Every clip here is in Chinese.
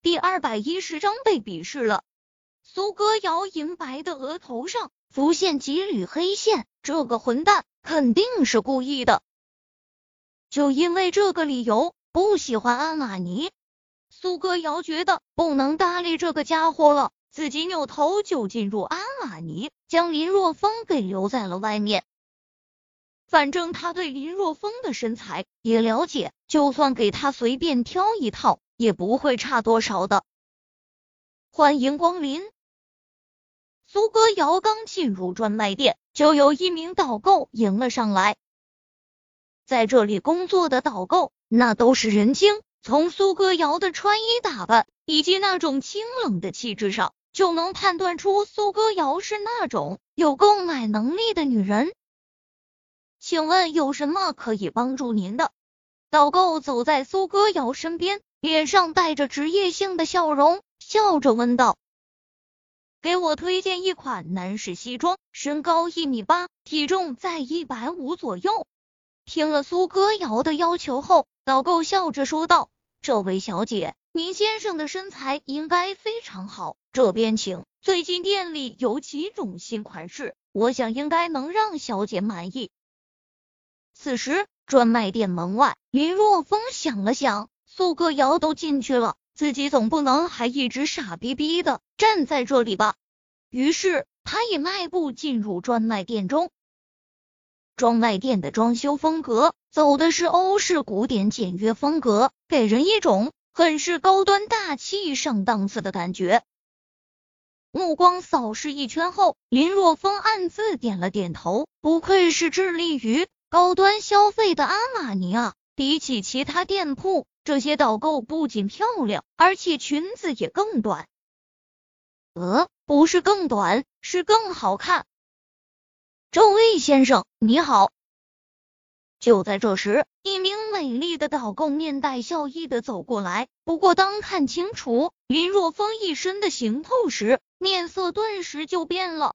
第二百一十章被鄙视了。苏歌瑶银白的额头上浮现几缕黑线，这个混蛋肯定是故意的。就因为这个理由，不喜欢安玛尼。苏歌瑶觉得不能搭理这个家伙了，自己扭头就进入安玛尼，将林若风给留在了外面。反正他对林若风的身材也了解，就算给他随便挑一套，也不会差多少的。欢迎光临。苏歌瑶刚进入专卖店，就有一名导购迎了上来。在这里工作的导购，那都是人精，从苏歌瑶的穿衣打扮以及那种清冷的气质上，就能判断出苏歌瑶是那种有购买能力的女人。请问有什么可以帮助您的？导购走在苏歌瑶身边，脸上带着职业性的笑容，笑着问道：“给我推荐一款男士西装，身高一米八，体重在一百五左右。”听了苏歌瑶的要求后，导购笑着说道：“这位小姐，您先生的身材应该非常好，这边请。最近店里有几种新款式，我想应该能让小姐满意。”此时，专卖店门外，林若风想了想，苏歌瑶都进去了，自己总不能还一直傻逼逼的站在这里吧。于是，他也迈步进入专卖店中。专卖店的装修风格走的是欧式古典简约风格，给人一种很是高端大气上档次的感觉。目光扫视一圈后，林若风暗自点了点头，不愧是致力于。高端消费的阿玛尼啊，比起其他店铺，这些导购不仅漂亮，而且裙子也更短。呃，不是更短，是更好看。这位先生，你好。就在这时，一名美丽的导购面带笑意的走过来。不过，当看清楚林若风一身的行头时，面色顿时就变了，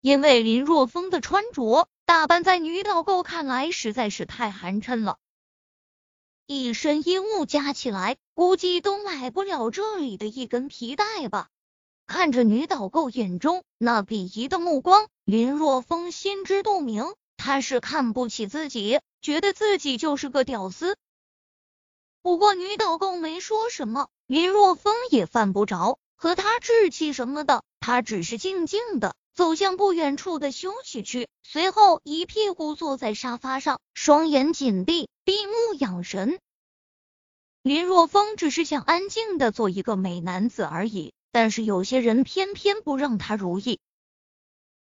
因为林若风的穿着。打扮在女导购看来实在是太寒碜了，一身衣物加起来估计都买不了这里的一根皮带吧。看着女导购眼中那鄙夷的目光，林若风心知肚明，他是看不起自己，觉得自己就是个屌丝。不过女导购没说什么，林若风也犯不着和她置气什么的，他只是静静的。走向不远处的休息区，随后一屁股坐在沙发上，双眼紧闭，闭目养神。林若风只是想安静的做一个美男子而已，但是有些人偏偏不让他如意。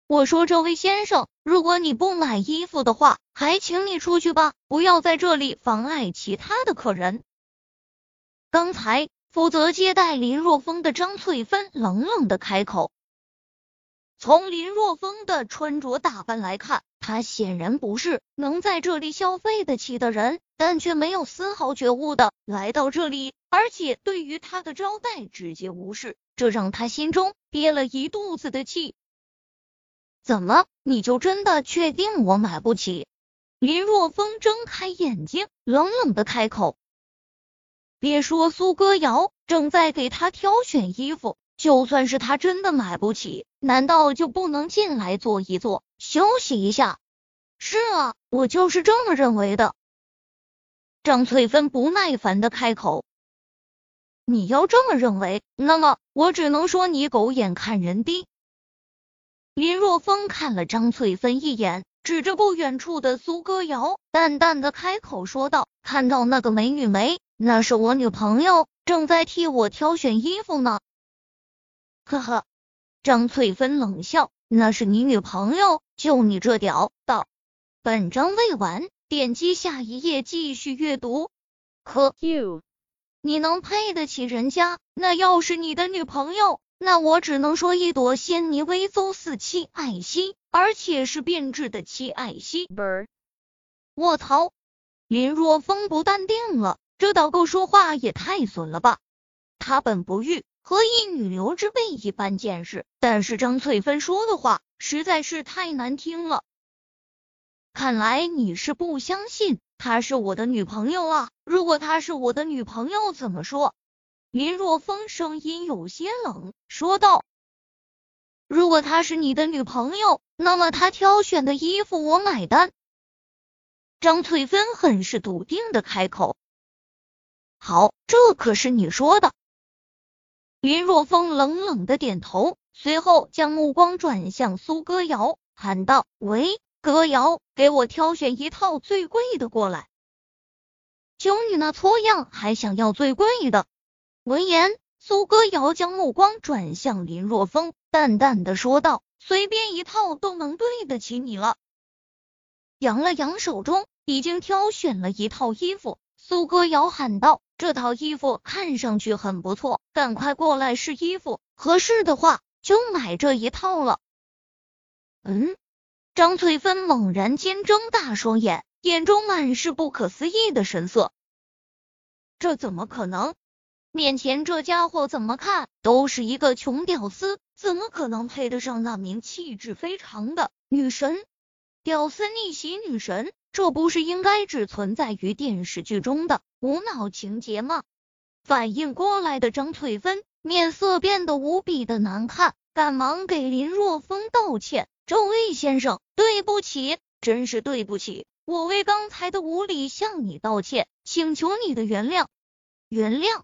我说，这位先生，如果你不买衣服的话，还请你出去吧，不要在这里妨碍其他的客人。刚才负责接待林若风的张翠芬冷冷的开口。从林若风的穿着打扮来看，他显然不是能在这里消费得起的人，但却没有丝毫觉悟的来到这里，而且对于他的招待直接无视，这让他心中憋了一肚子的气。怎么，你就真的确定我买不起？林若风睁开眼睛，冷冷的开口。别说苏歌瑶正在给他挑选衣服。就算是他真的买不起，难道就不能进来坐一坐，休息一下？是啊，我就是这么认为的。张翠芬不耐烦的开口：“你要这么认为，那么我只能说你狗眼看人低。”林若风看了张翠芬一眼，指着不远处的苏歌瑶，淡淡的开口说道：“看到那个美女没？那是我女朋友，正在替我挑选衣服呢。”呵呵，张翠芬冷笑：“那是你女朋友，就你这屌道。”本章未完，点击下一页继续阅读。可 you，你能配得起人家？那要是你的女朋友，那我只能说一朵仙泥微邹似七爱惜，而且是变质的七爱惜。卧槽！林若风不淡定了，这导购说话也太损了吧？他本不欲。和一女流之辈一般见识，但是张翠芬说的话实在是太难听了。看来你是不相信她是我的女朋友啊？如果她是我的女朋友，怎么说？林若风声音有些冷，说道：“如果她是你的女朋友，那么她挑选的衣服我买单。”张翠芬很是笃定的开口：“好，这可是你说的。”林若风冷冷的点头，随后将目光转向苏歌瑶，喊道：“喂，歌瑶，给我挑选一套最贵的过来。就你那搓样，还想要最贵的？”闻言，苏歌瑶将目光转向林若风，淡淡的说道：“随便一套都能对得起你了。”扬了扬手中已经挑选了一套衣服，苏歌瑶喊道：“这套衣服看上去很不错，赶快过来试衣服，合适的话就买这一套了。”嗯，张翠芬猛然间睁大双眼，眼中满是不可思议的神色。这怎么可能？面前这家伙怎么看都是一个穷屌丝，怎么可能配得上那名气质非常的女神？屌丝逆袭女神，这不是应该只存在于电视剧中的无脑情节吗？反应过来的张翠芬面色变得无比的难看，赶忙给林若风道歉：“这位先生，对不起，真是对不起，我为刚才的无礼向你道歉，请求你的原谅，原谅。”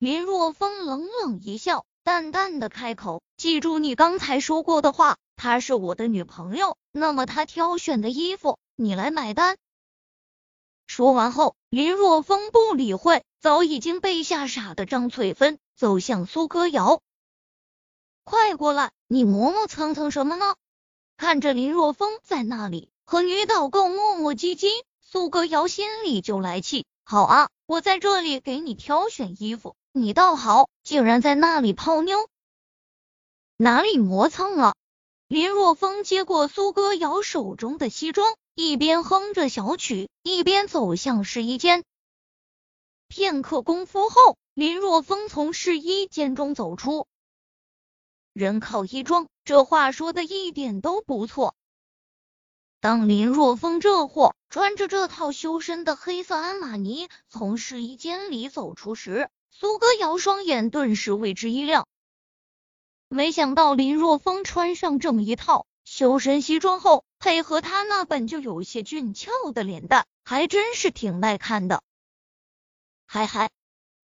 林若风冷冷一笑，淡淡的开口：“记住你刚才说过的话，她是我的女朋友，那么她挑选的衣服，你来买单。”说完后，林若风不理会早已经被吓傻的张翠芬，走向苏歌瑶：“快过来，你磨磨蹭蹭什么呢？”看着林若风在那里和女导购磨磨唧唧，苏歌瑶心里就来气：“好啊，我在这里给你挑选衣服。”你倒好，竟然在那里泡妞，哪里磨蹭了？林若风接过苏歌瑶手中的西装，一边哼着小曲，一边走向试衣间。片刻功夫后，林若风从试衣间中走出。人靠衣装，这话说的一点都不错。当林若风这货穿着这套修身的黑色安玛尼从试衣间里走出时，苏歌瑶双眼顿时为之一亮，没想到林若风穿上这么一套修身西装后，配合他那本就有些俊俏的脸蛋，还真是挺耐看的。嗨嗨，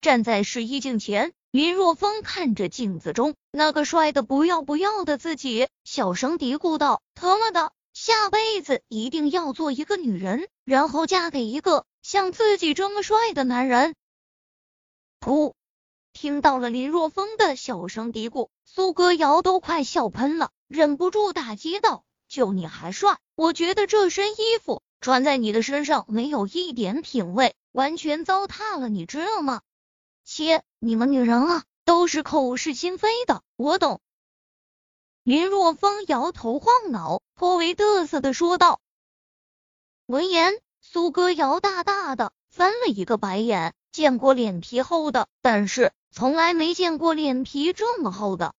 站在试衣镜前，林若风看着镜子中那个帅的不要不要的自己，小声嘀咕道：“他妈的，下辈子一定要做一个女人，然后嫁给一个像自己这么帅的男人。”噗！听到了林若风的小声嘀咕，苏歌瑶都快笑喷了，忍不住打击道：“就你还帅？我觉得这身衣服穿在你的身上没有一点品味，完全糟蹋了，你知道吗？”切，你们女人啊，都是口是心非的，我懂。林若风摇头晃脑，颇为得瑟的说道。闻言，苏哥摇大大的翻了一个白眼。见过脸皮厚的，但是从来没见过脸皮这么厚的。